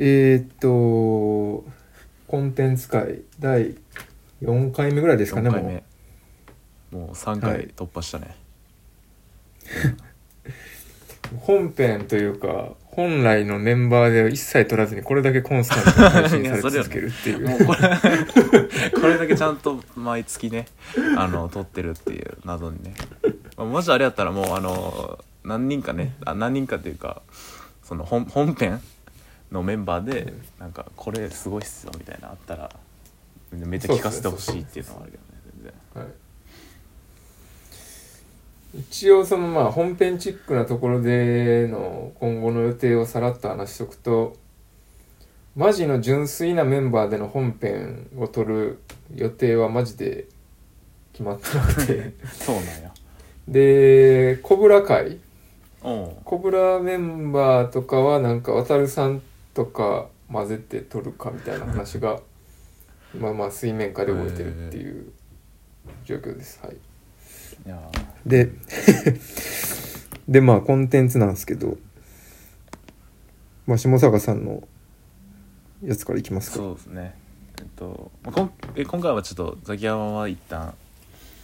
えー、っとコンテンツ会第4回目ぐらいですかね4回も目もう3はい。回突破したね、う 本編というか本来のメンバーで一切取らずにこれだけコンスタントに配信され続けるっていう。もうこれこれだけちゃんと毎月ねあの撮ってるっていう謎にね。まあもしあれやったらもうあの何人かねあ何人かっていうかその本本編のメンバーでなんかこれすごいっすよみたいなのあったらめっちゃ聞かせてほしいっていうのはあるけどね全然。はい。一応そのまあ本編チックなところでの今後の予定をさらっと話しとくとマジの純粋なメンバーでの本編を撮る予定はマジで決まってなくて。そうなんや。でコブラ会。コブラメンバーとかはなんか渡るさんとか混ぜて撮るかみたいな話がまあまあ水面下で動いてるっていう状況です。はい。いやで でまあコンテンツなんですけど、まあ、下坂さんのやつからいきますか。そうですね。えっと、まあ、こんえ今回はちょっとザキヤマは一旦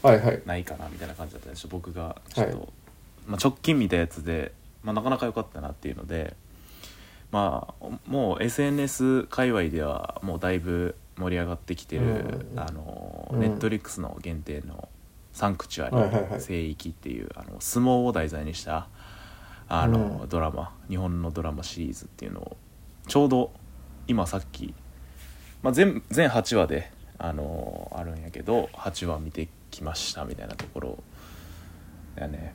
はいはい。ないかなみたいな感じだったでしょ僕がちょっと、はい。まあ、直近見たやつで、まあ、なかなか良かったなっていうのでまあもう SNS 界隈ではもうだいぶ盛り上がってきてる、うん。あのうん。ネットリックスの限定の「サンクチュアリ聖域」っていうあの相撲を題材にしたあの、うん。ドラマ日本のドラマシリーズっていうのをちょうど今さっき、まあ、全全8話であのあるんやけど8話見てきましたみたいなところやね。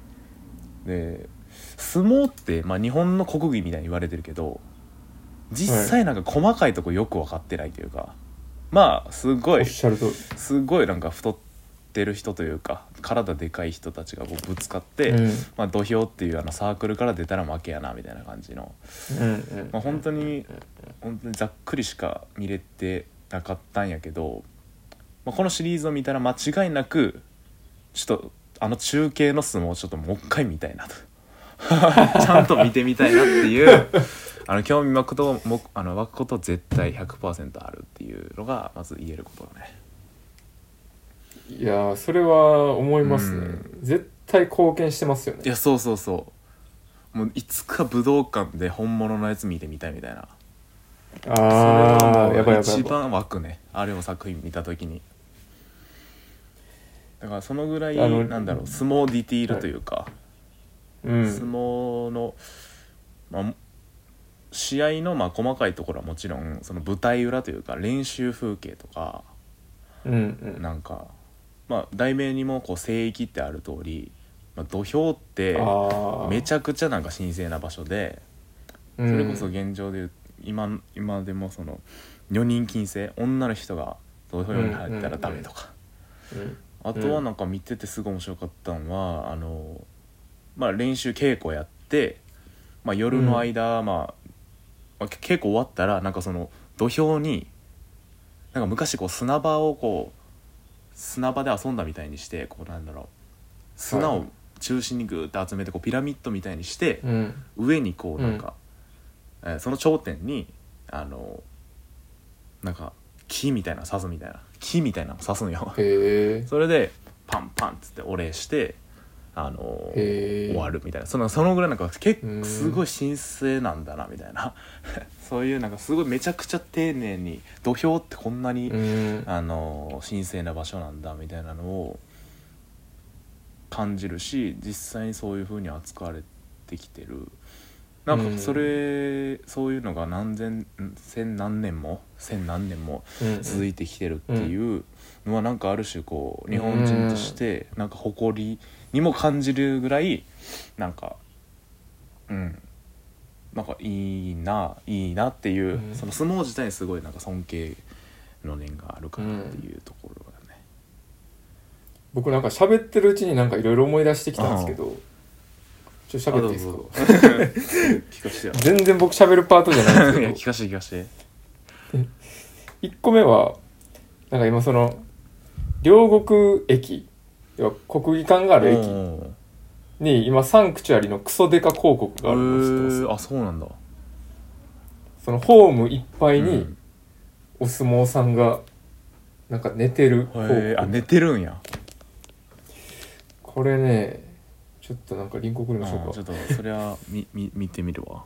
で相撲って、まあ、日本の国技みたいに言われてるけど実際なんか細かいとこよく分かってないというか、まあすごいすごいなんか太ってる人というか体でかい人たちがこうぶつかって、うん。まあ、土俵っていうあのサークルから出たら負けやなみたいな感じの、うんうん。まあ、本当に本当にざっくりしか見れてなかったんやけど、まあ、このシリーズを見たら間違いなくちょっとあの中継の相撲をちょっともう一回見たいなと。ちゃんと見てみたいなっていうあの興味湧くこともあの湧くこと絶対100%あるっていうのがまず言えることだね。いやーそれは思いますね、うん。絶対貢献してますよね。いやそうそうそう。もういつか武道館で本物のやつ見てみたいみたいな。ああやばいうやばい。一番湧くね。あれを作品見た時に。だからそのぐらいなんだろう相撲ディティールというか、うん。相撲の、まあ、試合のまあ細かいところはもちろんその舞台裏というか練習風景とかうんうん。なんかまあ題名にもこう聖域ってある通り、まあ、土俵ってめちゃくちゃなんか神聖な場所でそそれこそ現状で今今でもその女人禁制女の人が土俵に入ったらダメとか、うん。あとはなんか見ててすごい面白かったのは、あのまあ練習稽古やって、まあ、夜の間、まあまあ稽古終わったらなんかその土俵になんか昔こう砂場をこう砂場で遊んだみたいにしてこうなんだろう砂を中心にグーって集めてこうピラミッドみたいにして、うん。上にこうなんか、えーその頂点にあのなんか木みたいなの刺すみたいな。木みたいなの刺すのよ。それでパンパンっつってお礼してあの終わるみたいな。そのそのぐらいなんか結うん構すごい神聖なんだなみたいな。そういうなんかすごいめちゃくちゃ丁寧に土俵ってこんなに、うん。あの神聖な場所なんだみたいなのを感じるし実際にそういう風に扱われてきてるなんかそれ、そういうのが何千千何年も千何年もうん。続いてきてるっていうのはなんかある種こう日本人としてなんか誇りにも感じるぐらいなんかうん。なんかいいないいなっていう、うん。その相撲自体にすごいなんか尊敬の念があるかなっていうところがね、僕なんか喋ってるうちになんかいろいろ思い出してきたんですけどちょっと喋っていいですか？聞かせてよ全然僕喋るパートじゃないんいやですけど。聞かせて聞かせて。1個目はなんか今その両国駅要は国技館がある駅おに今サンクチュアリのクソデカ広告があるの知ってます？ーあそうなんだ。そそのホームいっぱいにうん。お相撲さんがなんか寝てるホームへえあ寝てるんや。これねちょっとなんかリンク送りましょうか。あちょっとそれは見見見てみるわ。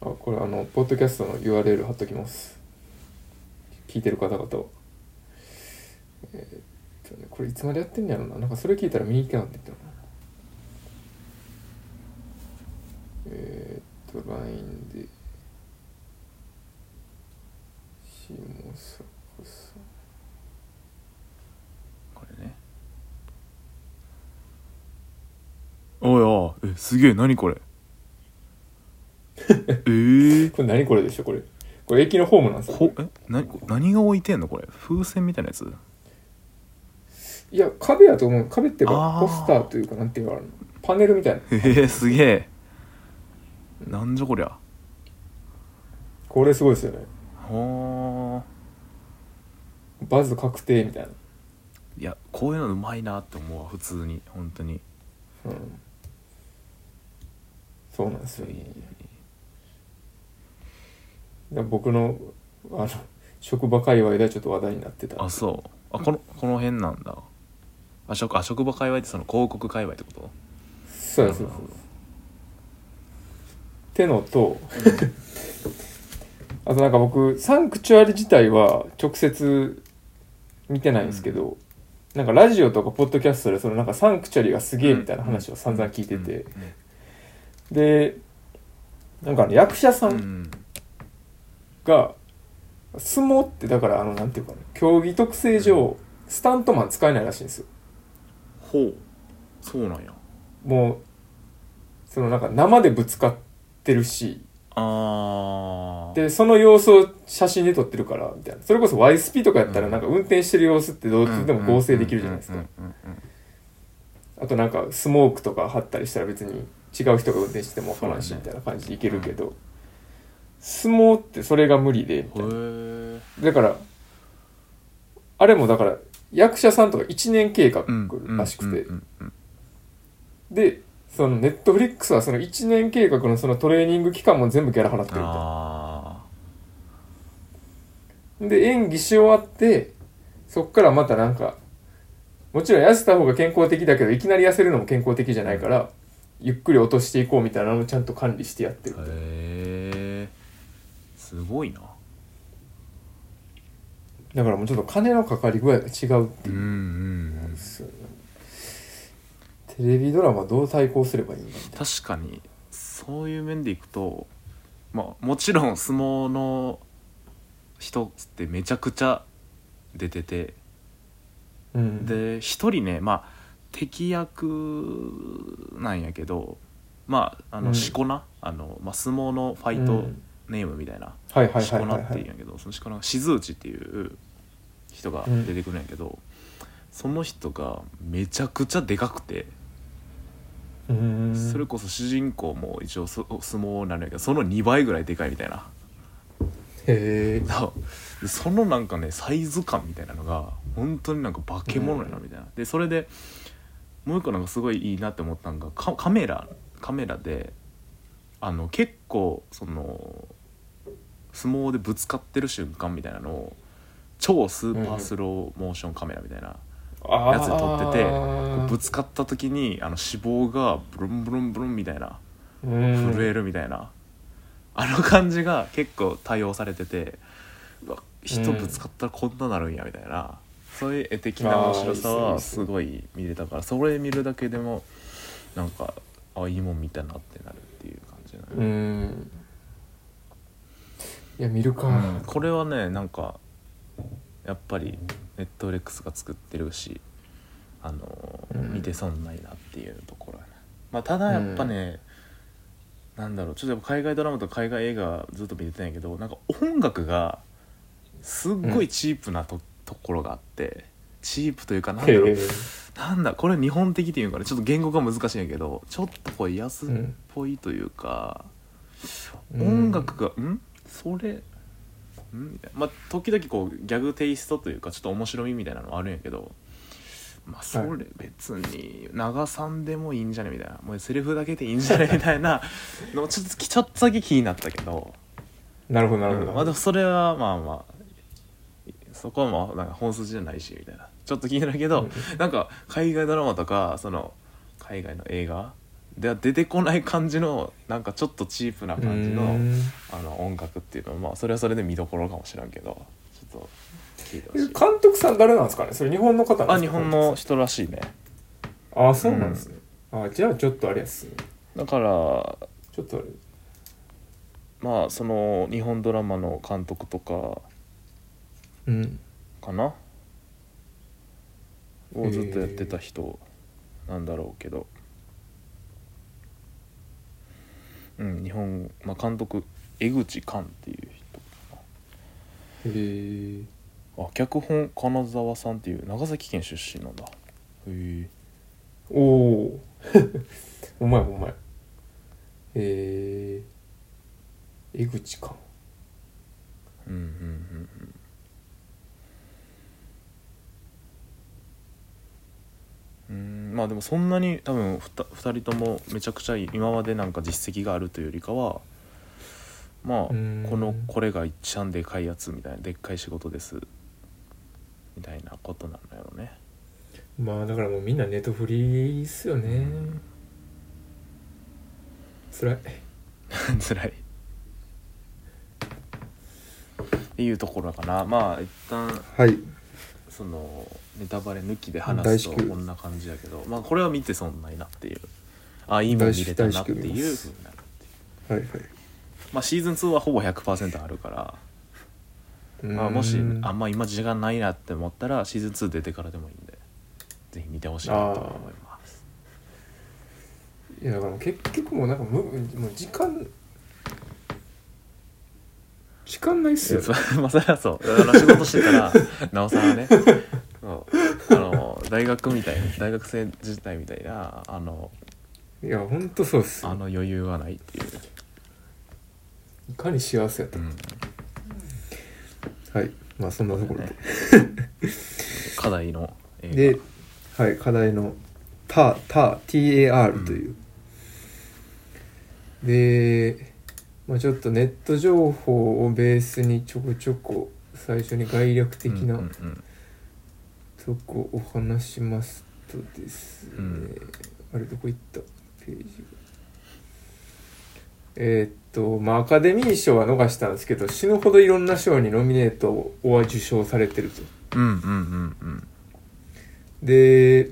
あこれあのポッドキャストの URL 貼っときます。聞いてる方々は。えーっとねこれいつまでやってんのやろな。なんかそれ聞いたら見に行けなって言ったな。えー、っと LINE で。下坂さんこれねおいえすげえ何これ？えー、これ何これでしょこれ？これ駅のホームなんですよ。こえ？な何が置いてんのこれ？風船みたいなやつ？いや壁やと思う。壁っていうかあー。ポスターというかなんていうかあるのパネルみたいな。えー、すげえ。なんじゃこりゃ。これすごいですよね。ほバズ確定みたいな。ーいやこういうのうまいなって思うわ普通に。本当に。うんそうなんですよ。ねで僕のあの職場界隈ではちょっと話題になってた。あそう。あこのこの辺なんだ。あ職あ職場界隈ってその広告界隈ってこと？そうですそうです。ってのとあとなんか僕サンクチュアリ自体は直接見てないんですけど、なんかラジオとかポッドキャストでそのなんかサンクチュアリがすげえみたいな話を散々聞いてて、でなんかあの役者さうんんが相撲ってだからあのなんていうかな競技特性上スタントマン使えないらしいんですよ。ほう。そうなんや。もうそのなんか生でぶつかってるし。あー。でその様子を写真で撮ってるからみたいな。それこそ Y スピとかやったらうん。なんか運転してる様子ってどうでも合成できるじゃないですか。あとなんかスモークとか貼ったりしたら別に違う人が運転しても分からんしみたいな感じでいけるけど相撲ってそれが無理でみたいな。だからあれもだから役者さんとか1年計画らしくて。うんうんでそのネットフリックスはその1年計画のそのトレーニング期間も全部ギャラ払ってるみたいで演技し終わってそっからまたなんかもちろん痩せた方が健康的だけどいきなり痩せるのも健康的じゃないからゆっくり落としていこうみたいなのもちゃんと管理してやってる。ーへえすごいな。だからもうちょっと金のかかり具合が違うっていんうんうん。ですよね。テレビドラマどう対抗すればいいんだみたいな。確かにそういう面でいくとまあもちろん相撲の人ってめちゃくちゃ出てて。うん。で一人ねまあ敵役なんやけどまああうん。のしこな、あのまあ、相撲のファイトうん。ネームみたいな、はいはいしこなはいはい。はいっていうんやけどそのしこなが静内っていう人が出てくるんやけど、その人がめちゃくちゃでかくて、うんそれこそ主人公も一応そ相撲なんやけどその2倍ぐらいでかいみたいな。へえ。そうでそのなんかねサイズ感みたいなのが本当になんか化け物やなみたいな、でそれでもう一個なんかすごいいいなって思ったのがカカメラカメラであの結構その相撲でぶつかってる瞬間みたいなのを超スーパースローモーションカメラみたいな、やつで撮っててこうぶつかった時にあの脂肪がブルンブルンブルンみたいな震震えるみたいな、あの感じが結構対応されててうわ人ぶつかったらこんななるんやみたいな、そういう絵的な面白さはっすごい見れたからそれ見るだけでもなんかあいいもん見たなってなるっていう感じなのうよん。いや見るか、うん。これはねなんかやっぱりネットフレックスが作ってるしあのーうん。見て損ないなっていうところやね。まあただやっぱね、なんだろうちょっと海外ドラマとか海外映画ずっと見てたんやけどなんか音楽がすっごいチープなと,、ところがあってチープというかなんだろうなんだこれ日本的っていうかねちょっと言語が難しいんやけどちょっとこう安っうんぽいというか、うん。音楽がん？それん？まあ時々こうギャグテイストというかちょっと面白みみたいなのはあるんやけどまあそれ別に長さんでもいいんじゃねみたいな。もうセリフだけでいいんじゃねみたいな のちょっとちょっとだけ気になったけど。なるほどなるほど、うん。まあでもそれはまあまあそこはまあなんか本筋じゃないしみたいな。ちょっと気になるけど、なんか海外ドラマとかその海外の映画では出てこない感じのなんかちょっとチープな感じのうん。あの音楽っていうのはまあそれはそれで見どころかもしれんけどちょっと聞いてほしい。監督さん誰なんですかね？それ日本の方あ日本の人らしいね。あそうなんですね、あじゃあちょっとあれやっすね。だからちょっとあれ。まあその日本ドラマの監督とかうん。かな？をずっとやってた人なんだろうけど。うん日本、まあ、監督江口寛っていう人。へえあ脚本金沢さんっていう長崎県出身なんだ。へえおおお前お前。えー、江口かうんうんうんうんうんまあでもそんなに多分ふた2人ともめちゃくちゃいい今までなんか実績があるというよりかはまあこのこれが一番でかいやつみたいなでっかい仕事です。みたいなことなのやろね。まあだからもうみんなネットフリーっすよね。つらい。辛い。っていうところかな。まあ一旦はい。そのネタバレ抜きで話すとこんな感じやけどまあこれは見て損ないなっていう。あいいもん見れたなっていう。ふうになるっていうはいはい。まあシーズン2はほぼ100%あるから、まあ、もしあんま今時間ないなって思ったらシーズン2出てからでもいいんで。ぜひ見てほしいなと思います。いやだから結局もうなんかむもう時間時間ないっすよいやそ まあそれはそう。だから仕事してたらなおさらねあの大学みたいな大学生時代みたいなあのいやほんとそうっすよ。あの余裕がないっていう、いかに幸せやったか。うん、はい。まあそんなところで、ね。課題の映画。で、はい、課題のタタ TAR という、で、まあ、ちょっとネット情報をベースにちょこちょこ最初に概略的なうんうんとこお話しますとですね、うん。あれどこ行った？ページがえーっとまあアカデミー賞は逃したんですけど死ぬほどいろんな賞にノミネートは受賞されてると。うんうんうんうん。で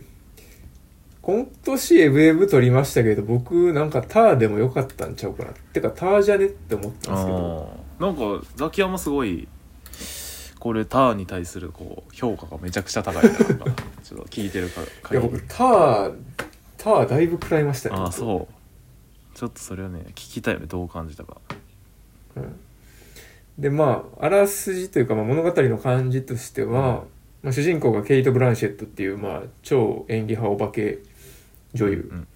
今年エブエブ撮りましたけど僕なんかターでもよかったんちゃうかな。てかターじゃねって思ったんですけど。なんかザキヤマすごいこれターに対するこう評価がめちゃくちゃ高いな。ちょっと聞いてるかいや僕ターターだいぶ食らいましたねああそう。ちょっとそれはね聞きたいよね。どう感じたか。うん。でまああらすじというか、まあ、物語の感じとしては、まあ、主人公がケイト・ブランシェットっていう、まあ、超演技派お化け女優、うん。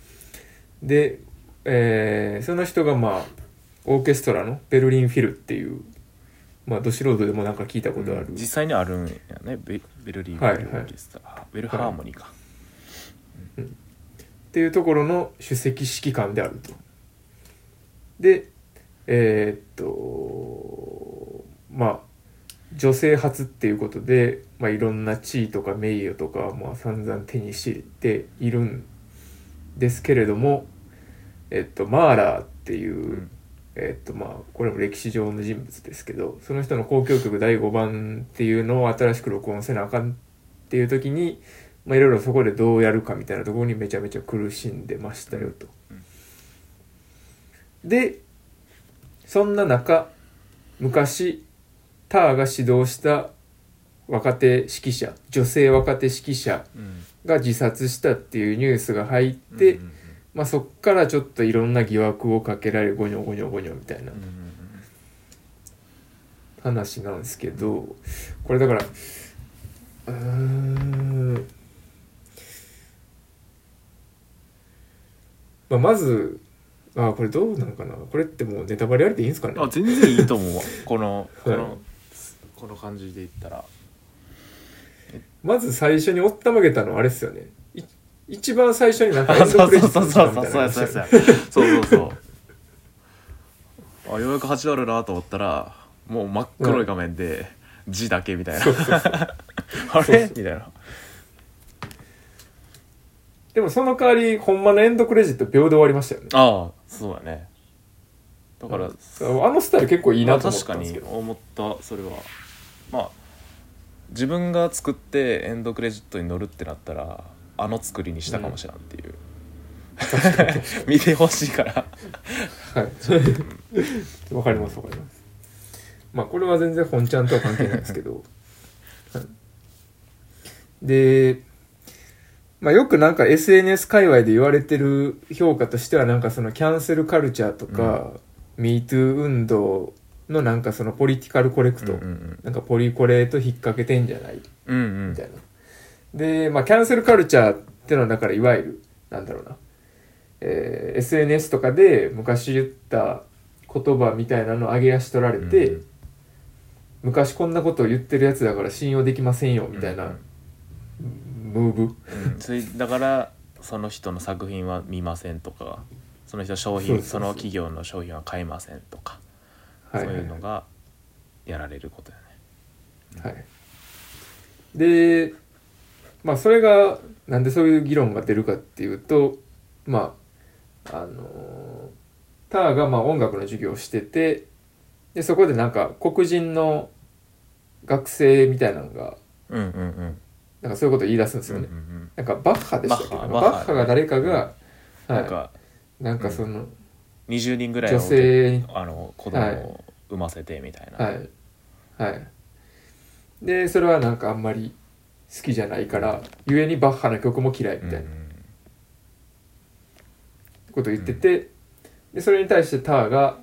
で、えーその人がまあオーケストラのベルリンフィルっていうまあど素人でもなんか聞いたことある、実際にあるんやね。ベベルリンはいベルオーケストラ。ベルハーモニーか、っていうところの首席指揮官であると。でえーっとまあ女性初っていうことで、まあ、いろんな地位とか名誉とかはまあ散々手にしているんですけれども、えっと、マーラーっていう、うんえっとまあこれも歴史上の人物ですけどその人の交響曲第5番っていうのを新しく録音せなあかんっていう時にまあいろいろそこでどうやるかみたいなところにめちゃめちゃ苦しんでましたよと。でそんな中昔ターが指導した若手指揮者女性若手指揮者が自殺したっていうニュースが入って、うんうんまあ、そっからちょっといろんな疑惑をかけられゴニョゴニョゴニョみたいな話なんですけどこれだからうーん、まあ、まずあこれどうなのかな？これってもうネタバレありでいいんですかね？あ全然いいと思うわ。このこの、はい。この感じで言ったら。まず最初におったまげたのはあれっすよね。い一番最初になんかエンそうドクレジそうットそう。そうの時間みたいな話そうそうそうそうそうそう。あようやく8あるなと思ったらもう真っ黒い画面で字だけみたいな、そうそうそう。あれ？みたいな。でもその代わりほんまのエンドクレジット秒で終わりましたよね。ああそうだね。だから、あのスタイル結構いいなと思っまあ確かにたんですけど、思ったそれは。まあ自分が作ってエンドクレジットに乗るってなったらあの作りにしたかもしれんっていう、見てほしいから。はい。わかりますわかります。まあこれは全然本ちゃんとは関係ないですけど。はい。でまあよくなんか SNS 界隈で言われてる評価としてはなんかそのキャンセルカルチャーとか、MeToo 運動のなんかそのポリティカルコレクト、うんうん。なんかポリコレと引っ掛けてんじゃない？うんうん。みたいな。で、まあ、キャンセルカルチャーってのはだからいわゆる、なんだろうな、えー SNS とかで昔言った言葉みたいなのを上げ足取られて、うん昔こんなことを言ってるやつだから信用できませんよみたいなムーブ？うん。それだからその人の作品は見ませんとかその人の商品その企業の商品は買いませんとか、はい、そういうのがやられることよね。はい。で、まあそれがなんでそういう議論が出るかっていうと、まあ、あのーターがまあ音楽の授業をしてて、で、そこでなんか黒人の学生みたいなのが、うんうんうん。なんかそういうことを言い出すんですうんよね。うんうんなんかバッハでしたっけ？バッハバッハ。が誰かが、はい、なんかなんかその、20人ぐらいの女性にあの子供を産ませてみたいな、はい。はい。で、それはなんかあんまり好きじゃないから、ゆえにバッハの曲も嫌いみたいな。ことを言ってて、で、それに対してターが、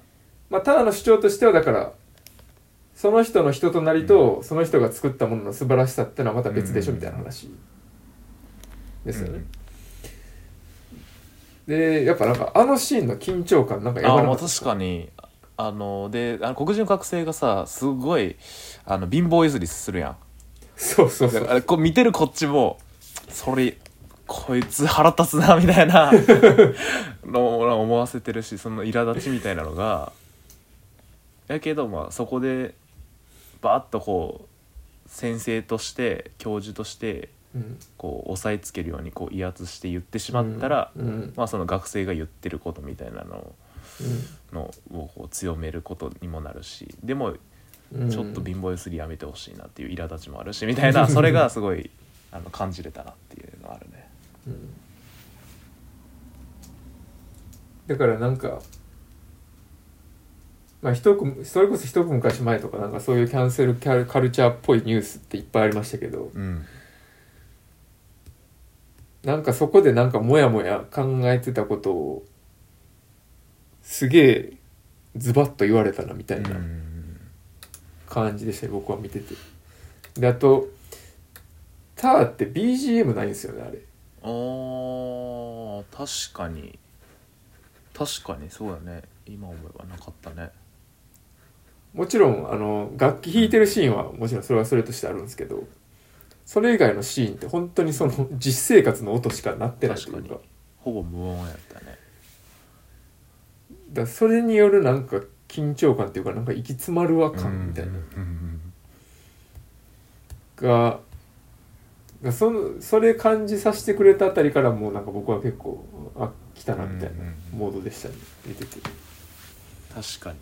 まあターの主張としてはだから、その人の人となりと、その人が作ったものの素晴らしさってのはまた別でしょうんみたいな話。ですよね。うん。で、やっぱなんかあのシーンの緊張感なんかやばかった。確かに。あのであの黒人の学生がさすごいあの貧乏ゆすりするやんそうそうそう。あれこう見てるこっちもそれこいつ腹立つなみたいなのを思わせてるしその苛立ちみたいなのが。やけどまあそこでバーッとこう先生として教授としてうん。こう押さえつけるようにこう威圧して言ってしまったら、うん。うん。まあその学生が言ってることみたいなのうん。のを強めることにもなるし。でもうんちょっと貧乏ゆすりやめてほしいなっていう苛立ちもあるしみたいなそれがすごいあの感じれたなっていうのがあるね。うん。だからなんかまあ一組それこそ一昔前とかなんかそういうキャンセルカルチャーっぽいニュースっていっぱいありましたけどうん。なんかそこでなんかモヤモヤ考えてたことをすげえズバッと言われたなみたいな感じでしたね僕は見てて。であとターって BGM ないんですよねあれ。あー確かに。確かにそうだね。今思えばなかったね。もちろんあの楽器弾いてるシーンはもちろんそれはそれとしてあるんですけどそれ以外のシーンって本当にその 実生活の音しかなってないというか。確かに。ほぼ無音やったね。だからそれによるなんか緊張感っていうかなんか行き詰まるわ感みたいな。ががそのそれ感じさせてくれたあたりからもうなんか僕は結構あ来たなみたいなモードでしたね。見てて。確かに。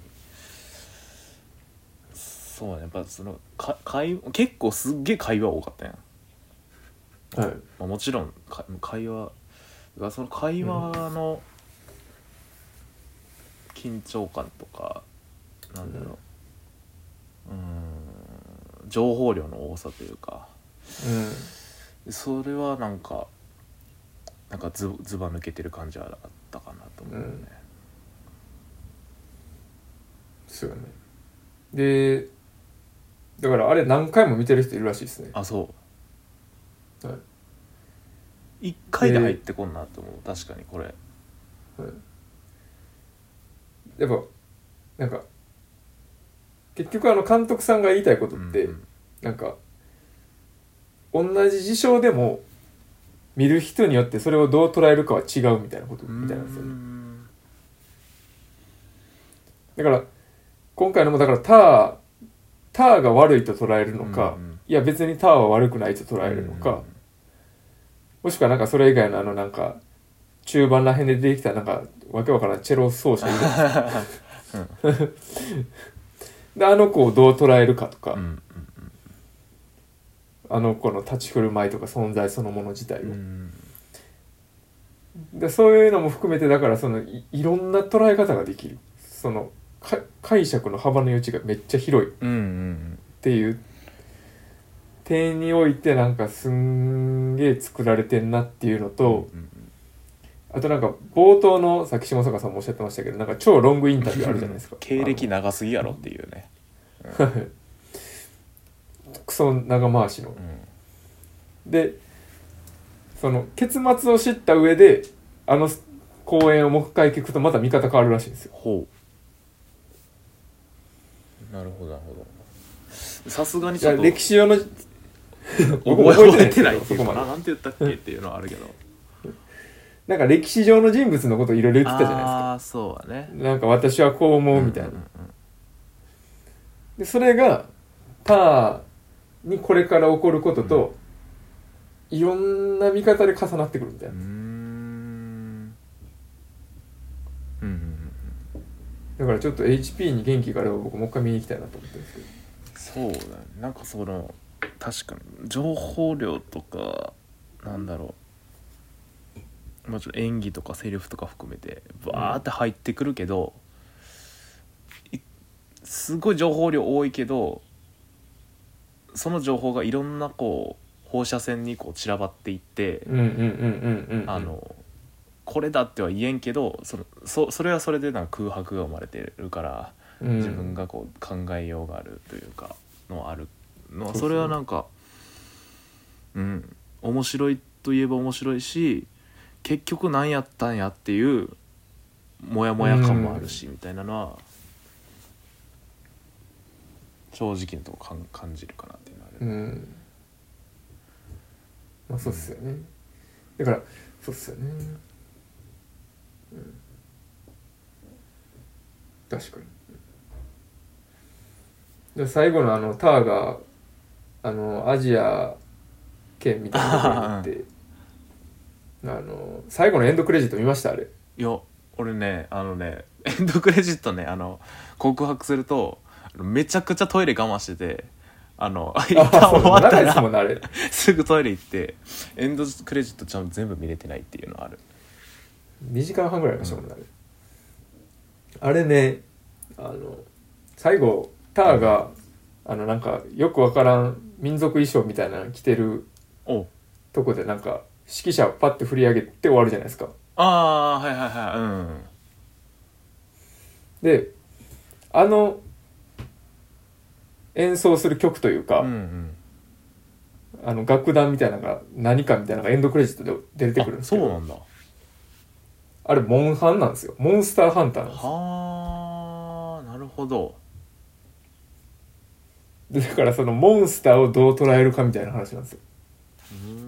そうねやっぱそのか会結構すっげえ会話多かったやん、はい。まあ、もちろんか会話がその会話の緊張感とか、なんだろう。うーん。情報量の多さというか。うん。それはなんかなんかずずば抜けてる感じはあったかなと思うよね、そうよね。でだからあれ何回も見てる人いるらしいですね。あそう。はい。一回で入ってこんなと思う確かにこれ。はいやっぱなんか結局あの監督さんが言いたいことって、うんなんか同じ事象でも見る人によってそれをどう捉えるかは違うみたいなことみたいなんですよね。だから今回のもだからターターが悪いと捉えるのか、うんうん。いや別にターは悪くないと捉えるのか、うん。もしくはなんかそれ以外のあのなんか中盤らへんで出てきたなんかわけわからんチェロ奏者いる。じゃないですかであの子をどう捉えるかとか、うんうんあの子の立ち振る舞いとか存在そのもの自体を、うん。でそういうのも含めてだからそのいいろんな捉え方ができる。そのか解釈の幅の余地がめっちゃ広い。っうんうん。ていう点においてなんかすんげえ作られてんなっていうのと、うんあとなんか冒頭のさっき下坂さんもおっしゃってましたけどなんか超ロングインタビューあるじゃないですか。経歴長すぎやろっていうね。クソ長回しの。うん。でその結末を知った上であの公演をもう一回聞くとまた見方変わるらしいんですよ。ほう。なるほどなるほど。さすがにちょっと歴史上の僕 覚えてないですよそこまでっていうかな。なんて言ったっけっていうのはあるけどなんか歴史上の人物のこといろいろ言ってたじゃないああそうだね。ですかなんか私はこう思うみたいな、うんうんでそれがターにこれから起こることと、いろんな見方で重なってくるみたいな。うん。うーんうんうん。だからちょっと HP に元気があれば僕もう一回見に行きたいなと思ってるんですけど。そうだね。なんかその確かに情報量とかなんだろうもちろん演技とかセリフとか含めてバーって入ってくるけど、いすごい情報量多いけどその情報がいろんなこう放射線にこう散らばっていって、あのこれだっては言えんけどそのそそれはそれでなんか空白が生まれてるから。うん。自分がこう考えようがあるというかのある。のそれはなんかうん。面白いといえば面白いし結局何やったんやっていうモヤモヤ感もあるしみたいなのは正直なとこ感感じるかなっていうのはある、うん。まあそうっすよね。だからそうっすよね。うん。確かに。で最後のあのターがあのアジア圏みたいなところに行って あの最後のエンドクレジット見ました？あれ。いや俺ねあのね エンドクレジットねあの告白するとめちゃくちゃトイレ我慢しててあの 一旦終わったら すぐトイレ行ってエンドクレジットちゃんと全部見れてないっていうのはある。2時間半ぐらいありましたもんね、あれ。あれねあの最後ターが、あのなんかよくわからん民族衣装みたいなの着てるおとこでなんか指揮者をパッて振り上げて終わるじゃないですか。ああはいはいはい。うん。であの演奏する曲というか、うんうん。あの楽団みたいなのが何かみたいなのがエンドクレジットで出てくるんですけどあそうなんだ。あれモンハンなんですよ。モンスターハンターなんですよ。はあなるほど。でだからそのモンスターをどう捉えるかみたいな話なんですよ。うー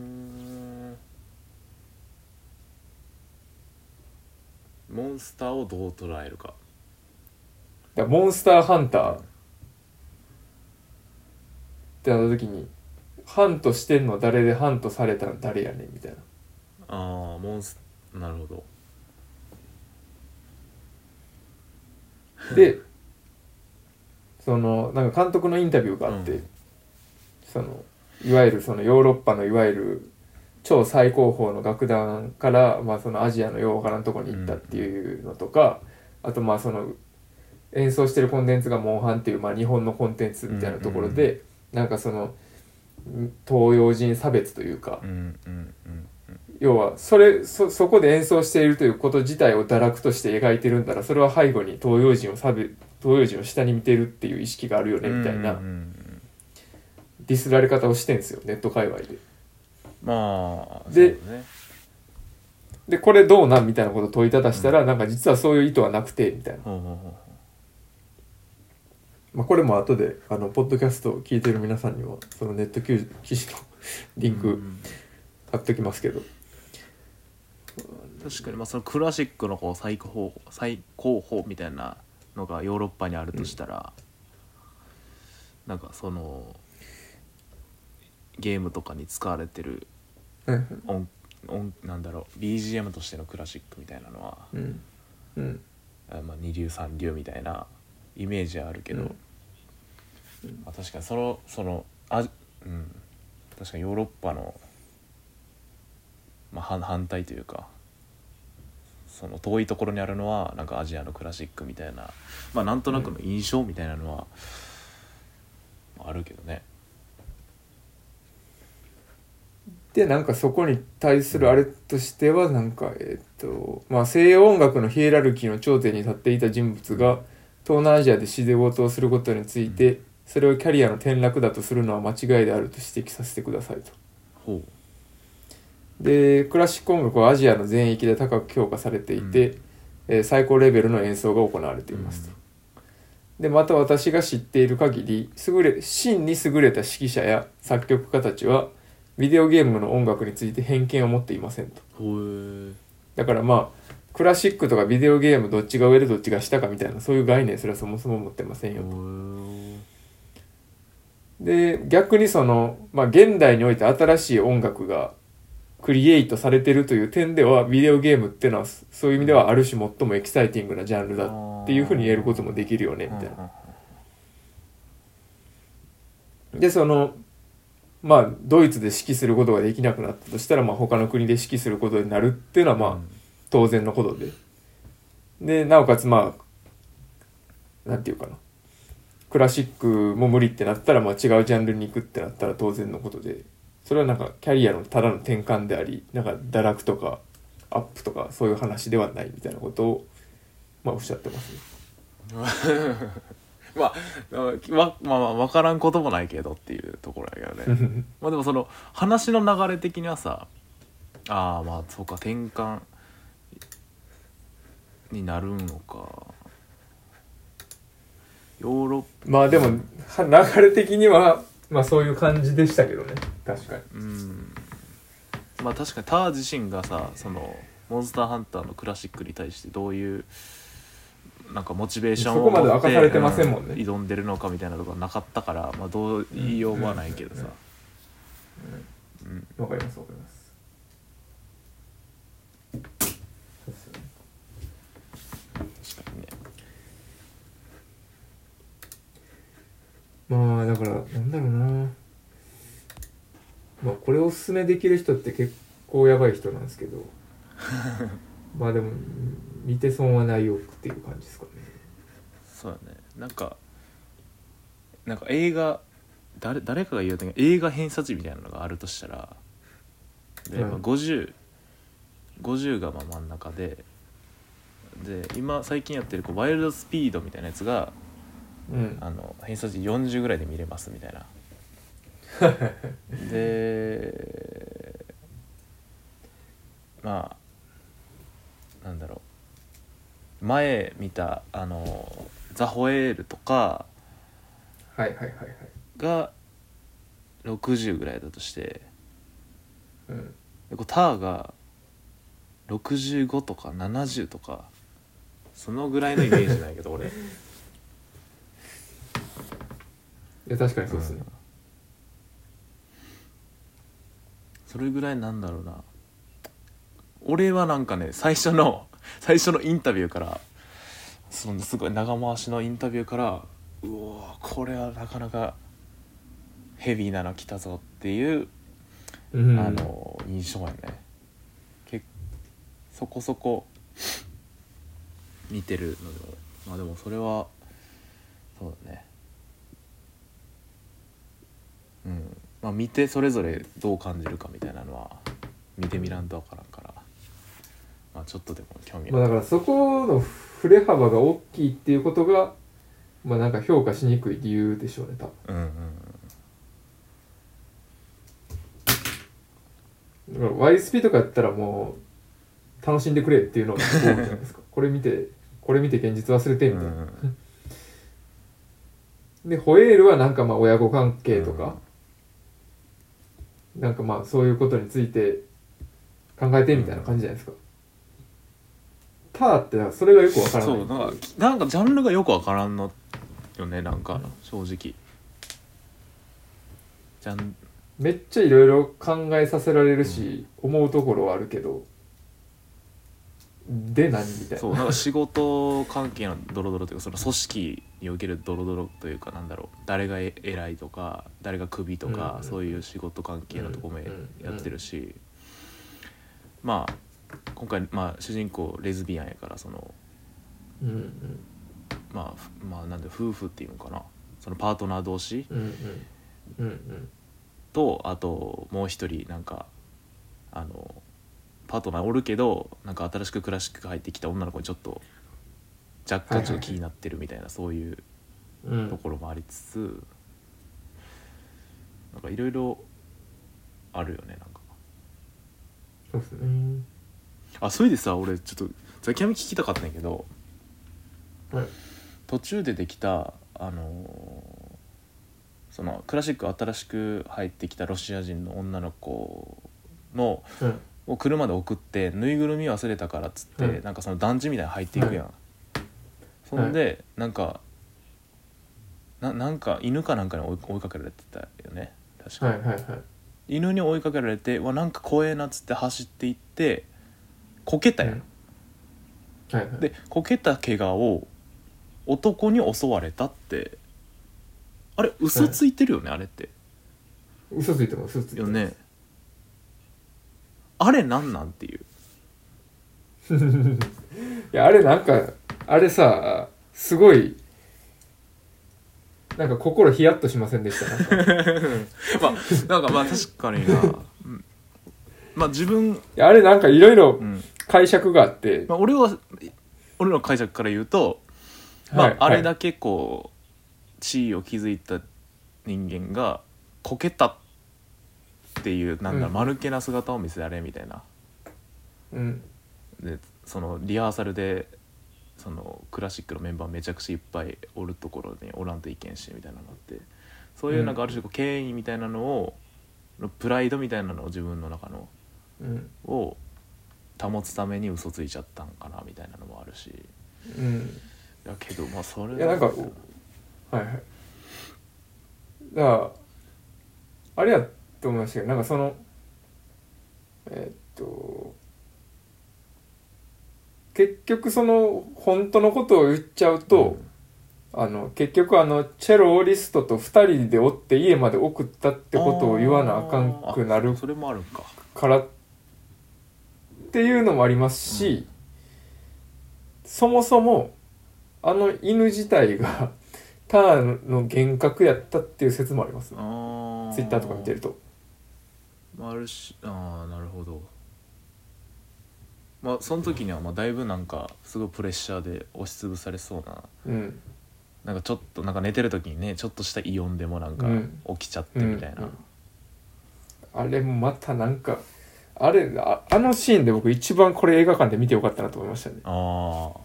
モンスターをどう捉えるか。だからモンスターハンター。ってなった時にハントしてんの誰でハントされたの誰やねんみたいな。ああモンスなるほど。でそのなんか監督のインタビューがあって、うん。そのいわゆるそのヨーロッパのいわゆる超最高峰の楽団から、まあ、そのアジアのようわからんとこに行ったっていうのとか、あとまあその演奏してるコンテンツがモンハンっていう、まあ、日本のコンテンツみたいなところで、なんかそのん東洋人差別というか、うんうんうん要はそれそそこで演奏しているということ自体を堕落として描いてるんだらそれは背後に東洋人を差別東洋人を下に見てるっていう意識があるよねみたいなうんうんうんディスられ方をしてんですよネット界隈で。まあでそうね。でこれどうなんみたいなことを問いただしたら、なんか実はそういう意図はなくてみたいな、まあ、これも後であのポッドキャストを聞いてる皆さんにはそのネット記事記事の リンクうん。貼っときますけど、確かにまあそのクラシックのこう最高最高峰みたいなのがヨーロッパにあるとしたら、なんかそのゲームとかに使われてるうん。音音なんだろう。BGM としてのクラシックみたいなのは、うん。うん。あまあ、二流三流みたいなイメージはあるけど、うん。まあ、確かにそのそのあ、うん、確かにヨーロッパの、まあ、反反対というかその遠いところにあるのはなんかアジアのクラシックみたいなまあなんとなくの印象みたいなのは、まああるけどね。でなんかそこに対するあれとしてはなんかえっとまあ西洋音楽のヒエラルキーの頂点に立っていた人物が東南アジアで仕事をすることについてそれをキャリアの転落だとするのは間違いであると指摘させてくださいと。ほでクラシック音楽はアジアの全域で高く評価されていて、えー最高レベルの演奏が行われていますと。でまた私が知っている限り優れ真に優れた指揮者や作曲家たちはビデオゲームの音楽について偏見を持っていませんと。だからまあクラシックとかビデオゲームどっちが上でどっちが下かみたいなそういう概念すらそもそも持ってませんよと。で逆にその、まあ、現代において新しい音楽がクリエイトされてるという点ではビデオゲームっていうのはそういう意味ではある種最もエキサイティングなジャンルだっていうふうに言えることもできるよねみたいな。でそのまあドイツで指揮することができなくなったとしたら、まあ、他の国で指揮することになるっていうのはまあ当然のことで。でなおかつまあなんていうかな。クラシックも無理ってなったら、まあ、違うジャンルに行くってなったら当然のことで。それはなんかキャリアのただの転換でありなんか堕落とかアップとかそういう話ではないみたいなことを、まあ、おっしゃってますね。まあわまあまあ分からんこともないけどっていうところやけどね。まあでもその話の流れ的にはさああまあそうか転換になるのか。ヨーロッまあでもは流れ的にはまあそういう感じでしたけどね。確かに。うん。まあ確かにター自身がさそのモンスターハンターのクラシックに対してどういうなんかモチベーションをそこまで持って明かされてませんもんね。う挑んでるのかみたいなとこなかったから、まあ、どう言いようはないけどさ、うん。わかりますわかります。そうっすよね。確かにね。まあだからなんだろうな。まあこれをおすすめできる人って結構やばい人なんですけど まあでも見て損はないよっていう感じですかね。そうだね。なんかなんか映画誰誰かが言うたけど映画偏差値みたいなのがあるとしたらで、うんまあ、5050 50がまあ真ん中でで今最近やってるこうワイルドスピードみたいなやつがうん。あの偏差値40ぐらいで見れますみたいな。でまあなんだろう。前見たあのザ・ホエールとかはいはいはいはい。が60ぐらいだとして。うん。でこうターが65とか70とか。そのぐらいのイメージなんやけど俺。いや確かにそうですね、それぐらいなんだろうな俺はなんかね最初の 最初のインタビューからそのすごい長回しのインタビューからうおーこれはなかなかヘビーなの来たぞっていう、うん。あの印象やね。けそこそこ 似てるのでまあでもそれはそうだね。うん。まあ見てそれぞれどう感じるかみたいなのは見てみらんとわからんからまあちょっとでも興味まあだからそこの振れ幅が大きいっていうことがまあなんか評価しにくい理由でしょうね多分。うんうんだから YSP とかやったらもう楽しんでくれっていうのが多いじゃないですか。これ見てこれ見て現実忘れてうんみたいな、うんでホエールはなんかまあ親子関係とか、なんかまあそういうことについて考えてみたいな感じじゃないですか。ターってそれがよくわからないそうなんかなんかジャンルがよくわからんのよねなんか正直。ジャンめっちゃいろいろ考えさせられるし、思うところはあるけど。で何みたいな。そうなんか仕事関係のドロドロというかその組織におけるドロドロというかなんだろう。誰が偉いとか誰がクビとか、うんそういう仕事関係のとこもうんやってるし、まあ今回、まあ、主人公レズビアンやからそのうんうん。まあふまあなんで夫婦っていうのかな。そのパートナー同士うんうんうんうんとあともう一人なんかあのパートナーおるけどなんか新しくクラシック入ってきた女の子にちょっと若干ちょっと気になってるみたいな、そういううん。ところもありつつなんかいろいろあるよねなんか。そうですねあそれでさ俺ちょっとザキヤミ聞きたかったんやけどはい。途中でできたあのーそのクラシック新しく入ってきたロシア人の女の子のうん。を車で送ってぬいぐるみ忘れたからっつって、うん。なんかその団地みたいに入っていくやん、そんで、なんかななんか犬かなんかに追い追いかけられてたよね。確か、はいはいはい。犬に追いかけられてわなんか怖えなっつって走っていってこけたやん、はいはい。でこけた怪我を男に襲われたって。あれ嘘ついてるよね、あれって。嘘ついてます嘘ついてます。よね。あれなんなんっていう。いやあれなんかあれさすごいなんか心ヒヤッとしませんでした？なんか。い まあなんかまあ確かにな、うんまあ自分、やあれなんかいろいろうん。解釈があって、まあ、俺は俺の解釈から言うと、まあはいあれだけこう地位を築いた人間がこけたっていうなんだろう、うん。丸けな姿を見せられみたいな。うん。でそのリハーサルでそのクラシックのメンバーめちゃくちゃいっぱいおるところにおらんといけんしみたいなのがあって。そういうなんかある種こう権威みたいなのをプライドみたいなのを自分の中のうんを保つために嘘ついちゃったんかなみたいなのもあるし。いうん。やけどまあそれいやなんかはいはい。だからあれやと思いましたけどなんかそのえーっと結局その本当のことを言っちゃうと、あの結局あのチェロリストと2人でおって家まで送ったってことを言わなあかんくなるあそれもあるんか。からっていうのもありますし、そもそもあの犬自体が ターンの幻覚やったっていう説もありますね。あツイッターとか見てると。まああるしああなるほど。まあその時にはまあだいぶなんかすごいプレッシャーで押しつぶされそうなうん。なんかちょっとなんか寝てる時にねちょっとしたイオンでもなんかうん。起きちゃってみたいな、うんうん。あれもまたなんかあれああのシーンで僕一番これ映画館で見てよかったなと思いましたね。ああ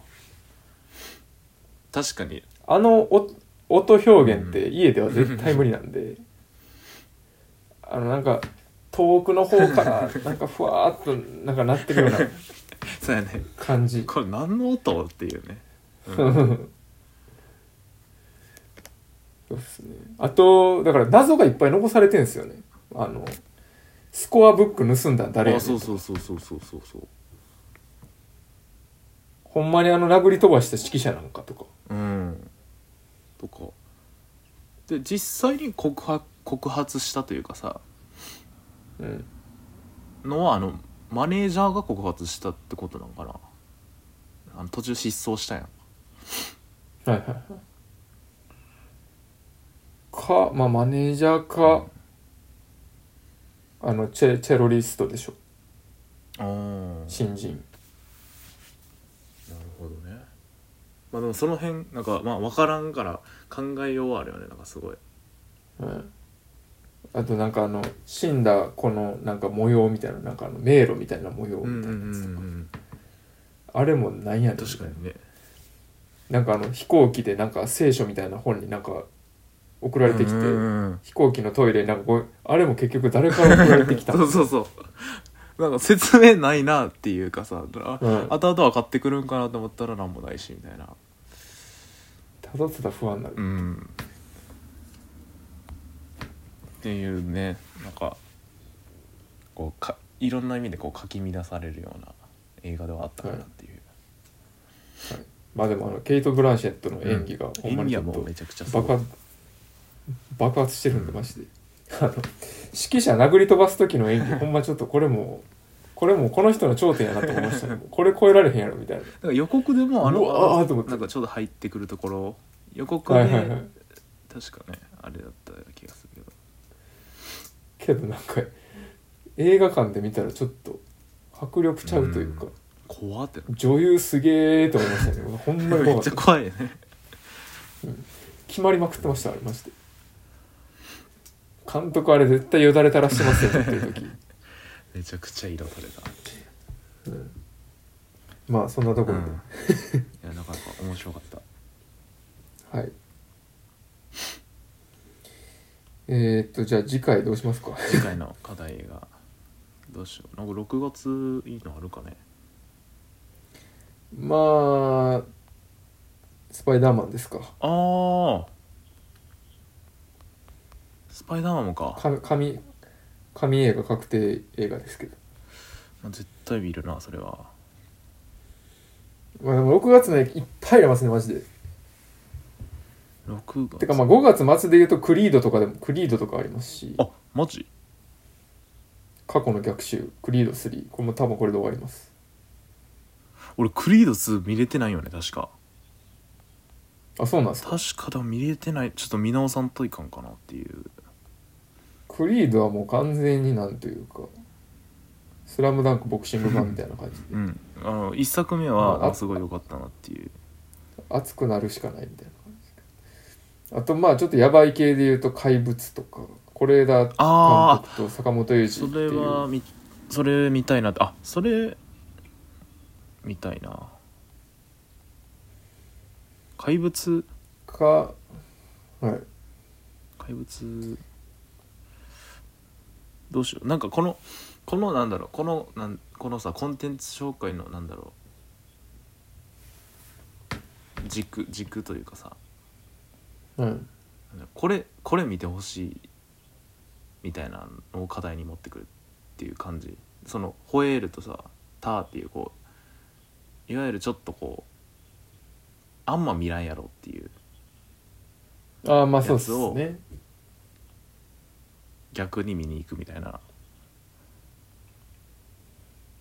確かに。あのお音表現って家では絶対無理なんで、あのなんか遠くの方から なんかふわーっとなんか鳴ってるような そうやね。感じ。これ何の音っていうね、そうん。うっすね。あとだから謎がいっぱい残されてるんですよね。あのスコアブック盗んだん誰やあねんそうそうそうそうそうそうそう。ほんまにあの殴り飛ばした指揮者なんかとか。うん。とか。で実際に告白告発したというかさ。うん。のはあのマネージャーが告発したってことなのかな。あの途中失踪したやん。はいはいはい。かまあマネージャーか、あのチェチェロリストでしょ。ああなる新人ほどね。まあでもその辺なんかまあ分からんから考えようはあるよね。なんかすごい。うん。あとなんかあの死んだこのなんか模様みたいななんかあの迷路みたいな模様みたいなやつとか、あれもなんやねん。確かにね。なんかあの飛行機でなんか聖書みたいな本になんか送られてきて、うんうんうん。飛行機のトイレになんかこうあれも結局誰から送られてきた？そうそうそう。なんか説明ないなっていうかさあうん。後々は買ってくるんかなと思ったら何もないしみたいな。ただただ不安になる、うん。っていうねなんかこうかいろんな意味でこうかき乱されるような映画ではあったかなっていう、はい、まあでもあのケイト・ブランシェットの演技がほんまにちょっと演技はもうめちゃくちゃすごい。爆発爆発してるんでマジで。あの指揮者殴り飛ばす時の演技 ほんまちょっとこれもこれもこの人の頂点やなと思いました。ねこれ超えられへんやろみたいな。だから予告でもあのうわーと思って。なんかちょうど入ってくるところ。予告で、はいはいはい。確かねあれだったような気がするけど。けどなんか映画館で見たらちょっと迫力ちゃうというか、うん。怖ってな女優すげえと思いましたね。ほんまに めっちゃ怖いね。決まりまくってましたあれマジで監督あれ絶対よだれ垂らしてますよっていう時。めちゃくちゃ色取れた。まあそんなところで、うん。いやなかなか面白かった。はい。えー、っとじゃあ次回どうしますか？次回の課題が。どうしよう。なんか6月いいのあるかね？まあスパイダーマンですか。ああスパイダーマンもか、か神神映画確定映画ですけど、まあ、絶対見るなそれは。まあ、でも6月のいっぱいありますねマジで。6月。てかまあ5月末で言うとクリードとかでもクリードとかありますし。あマジ？過去の逆襲クリード3これも多分これで終わります。俺クリード2見れてないよね確か。あそうなんですか？確かでも見れてない。ちょっと見直さんといかんかなっていうクリードはもう完全になんというかスラムダンクボクシング版みたいな感じで。うん。あの1作目あはすごい良かったなっていう。熱くなるしかないみたいな感じですけどあとまあちょっとヤバい系で言うと怪物とか是枝監あ督と坂本龍あそ二っていう。れはみそれ見たいなって。あそれ見たいな。怪物？かはい。怪物？どうしよう。なんかこのこのなんだろう。このなんこのさコンテンツ紹介のなんだろう。軸軸というかさ。うん。これこれ見てほしい。みたいなのを課題に持ってくるっていう感じ。その「ホエール」とさ「ター」っていうこういわゆるちょっとこうあんま見らんやろっていうああまあそうっすね逆に見に行くみたいな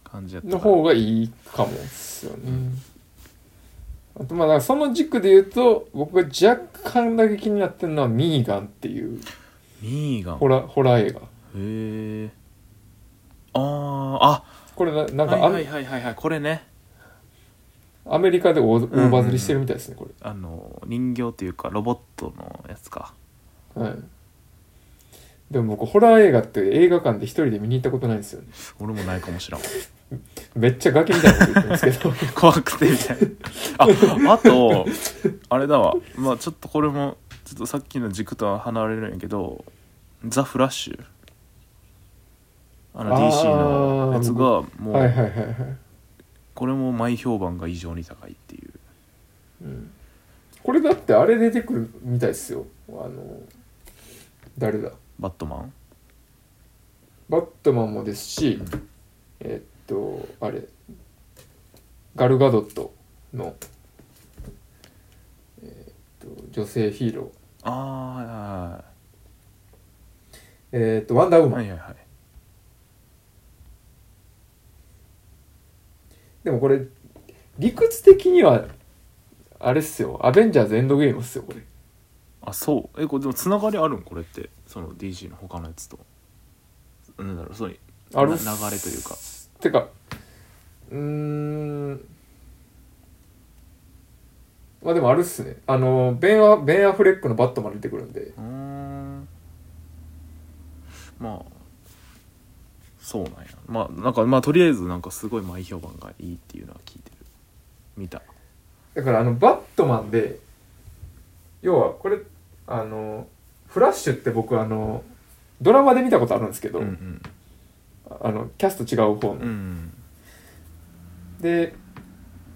感じやったの方がいいかもっすよね、あとまあその軸で言うと僕が若干だけ気になってるのは「ミーガン」っていう。ミーガン。ホラホラー映画。へえあーあ。これななんかア,、はいはいはいはいはいこれね。アメリカで大バズりしてるみたいですねこあの人形っていうかロボットのやつか。れはいでも僕ホラー映画って映画館で一人で見に行ったことないんですよね。俺もないかもしらん。めっちゃガキみたいなこと言ってますけど。怖くてみたいな。ああとあれだわ。まあちょっとこれもちょっとさっきの軸とは離れるんやけど「ザ・フラッシュ」あの DC のやつがもはいうはいはいはい、これも前評判が異常に高いっていう。うん、これだってあれ出てくるみたいですよ。あの誰だ？バットマン？バットマンもですし、えーっとあれガルガドットの、えーっと女性ヒーロー。あえーっとワンダーウーマン、あはいはいはい。はいでもこれ理屈的にはあれっすよ。アベンジャーズエンドゲームっすよこれ。あそう。えこれでもつながりあるん？これってその DC の他のやつとなんだろうそうある？っな流れというか。てかうーん。まあでもあるっすね。あのベンアベン・アフレックのバットマン出てくるんで。うーん。まあそうなんや。まあなんかまあとりあえずなんかすごい前評判がいいっていうのは聞いてる。見た。だからあのバットマンで要はこれあのフラッシュって僕あのドラマで見たことあるんですけど、うんうん。あのキャスト違う方の、うんで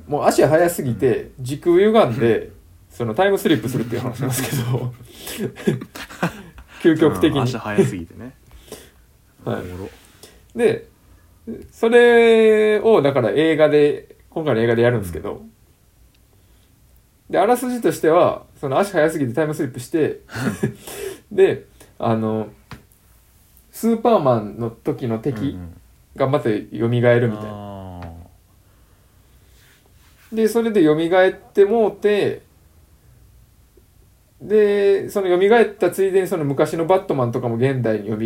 もう足速すぎて時空歪んでそのタイムスリップするっていう話なんですけど 究極的に。うん足早すぎてね。はい。でそれをだから映画で今回の映画でやるんですけど、であらすじとしてはその足速すぎてタイムスリップして であのスーパーマンの時のうん敵うん。がまた蘇るみたいな、あでそれで蘇ってもうてでその蘇ったついでにその昔のバットマンとかも現代に蘇っ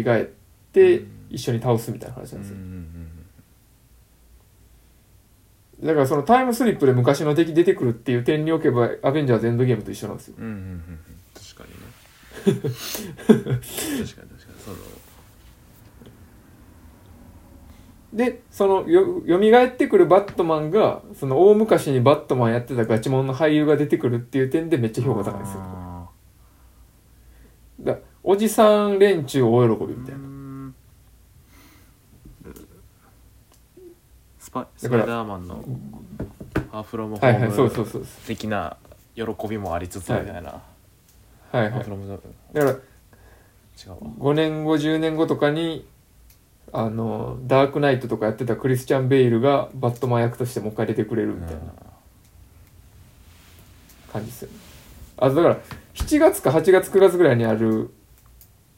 てうん。一緒に倒すみたいな話なんですよ。だからそのタイムスリップで昔の敵出てくるっていう点におけばアベンジャーズエンドゲームと一緒なんですよ。うんうんうんうん。確かにね確かに確かにそのでそのよ蘇ってくるバットマンがその大昔にバットマンやってたガチモンの俳優が出てくるっていう点でめっちゃ評価高いんですよ。あだおじさん連中大喜びーみたいうな、ん。スパスパイダーマンのハーフロムホーム的な喜びもありつつみたいな。はいはいハーフロムだだから違うわ5年後10年後とかにあのダークナイトとかやってたクリスチャン・ベイルがバットマン役としてもう一回出てくれるみたいな。感じですよね。あだから7月か8月9月ぐらいにある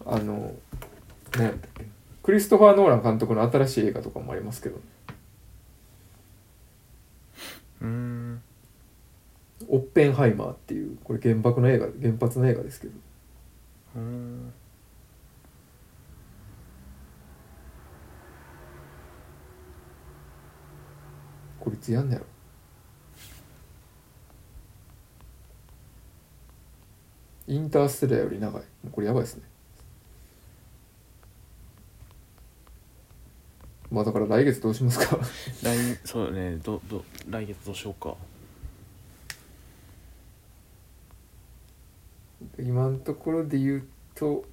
あの何やったっけクリストファー・ノーラン監督の新しい映画とかもありますけどうん「オッペンハイマー」っていうこれ原爆の映画原発の映画ですけど。うん。これいつやんねやろ。インターステラーより長い。これやばいですね。まあだから来月どうしますか。来そうだね。どど来月どうしようか今のところで言うと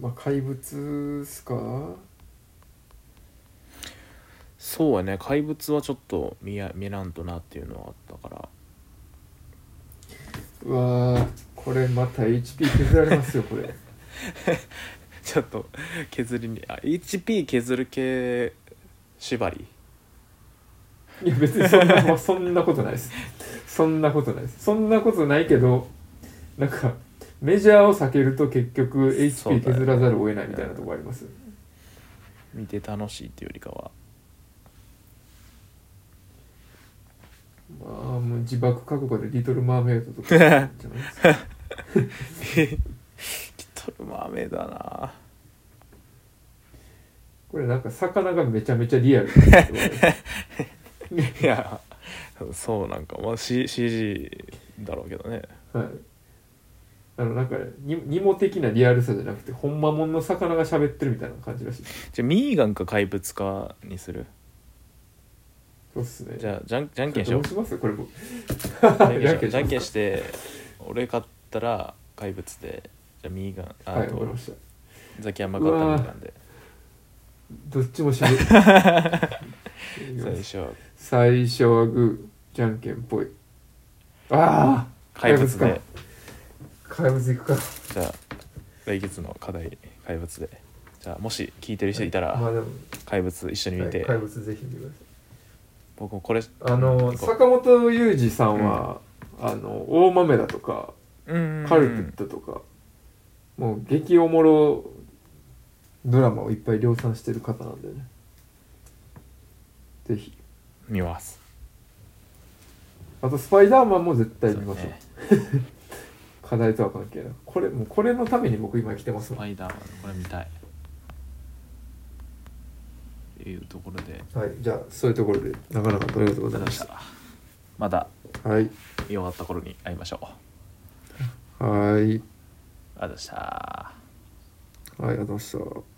まあ怪物っすか？そうやね怪物はちょっと見や見らんとなっていうのはあったから。うわーこれまた HP 削られますよこれ。ちょっと削りにあ HP 削る系縛り？いや別にそんな、まあ、そんなことないです。そんなことないです。そんなことないけどなんかメジャーを避けると結局 HP 削らざるを得ないみたいなとこあります。よね見て楽しいっていうよりかは。まあもう自爆覚悟でリトル・マーメイドとかじゃないですか。リトルマーメイドだな。これなんか魚がめちゃめちゃリアル。いやそうなんかまあ、C、CG だろうけどね。はいあのなんかにニモ的なリアルさじゃなくてほんまもんの魚が喋ってるみたいな感じらしい。じゃあミーガンか怪物かにする？そうっすね。じゃあじゃんじゃんけんしよう。どうします？これ僕じゃんけんしよう。じゃんけんしして俺勝ったら怪物でじゃあミーガンあはいと、わかりました。ザキヤマ勝ったらミーガンでどっちも渋い 最初は。最初はグーじゃんけんぽい。ああ怪物怪物で怪物いくか。じゃあ来月の課題怪物で。じゃあもし聞いてる人いたら、まあでも怪物一緒に見て、はい怪物ぜひ見てください。僕もこれあの坂本雄二さんは、あの大豆だとかうんカルテットとか、もう激おもろドラマをいっぱい量産してる方なんでね。ぜひ。見ます。あとスパイダーマンも絶対見ましょう。そうね課題とは関係ない。これもうこれのために僕今来てますもん。スパイダーマンこれ見たい。っていうところで。はいじゃあそういうところでなかなかありがとうございましまた。たはい。見終わった頃に会いましょう。はい。ありがとうございました。はいありがとうございました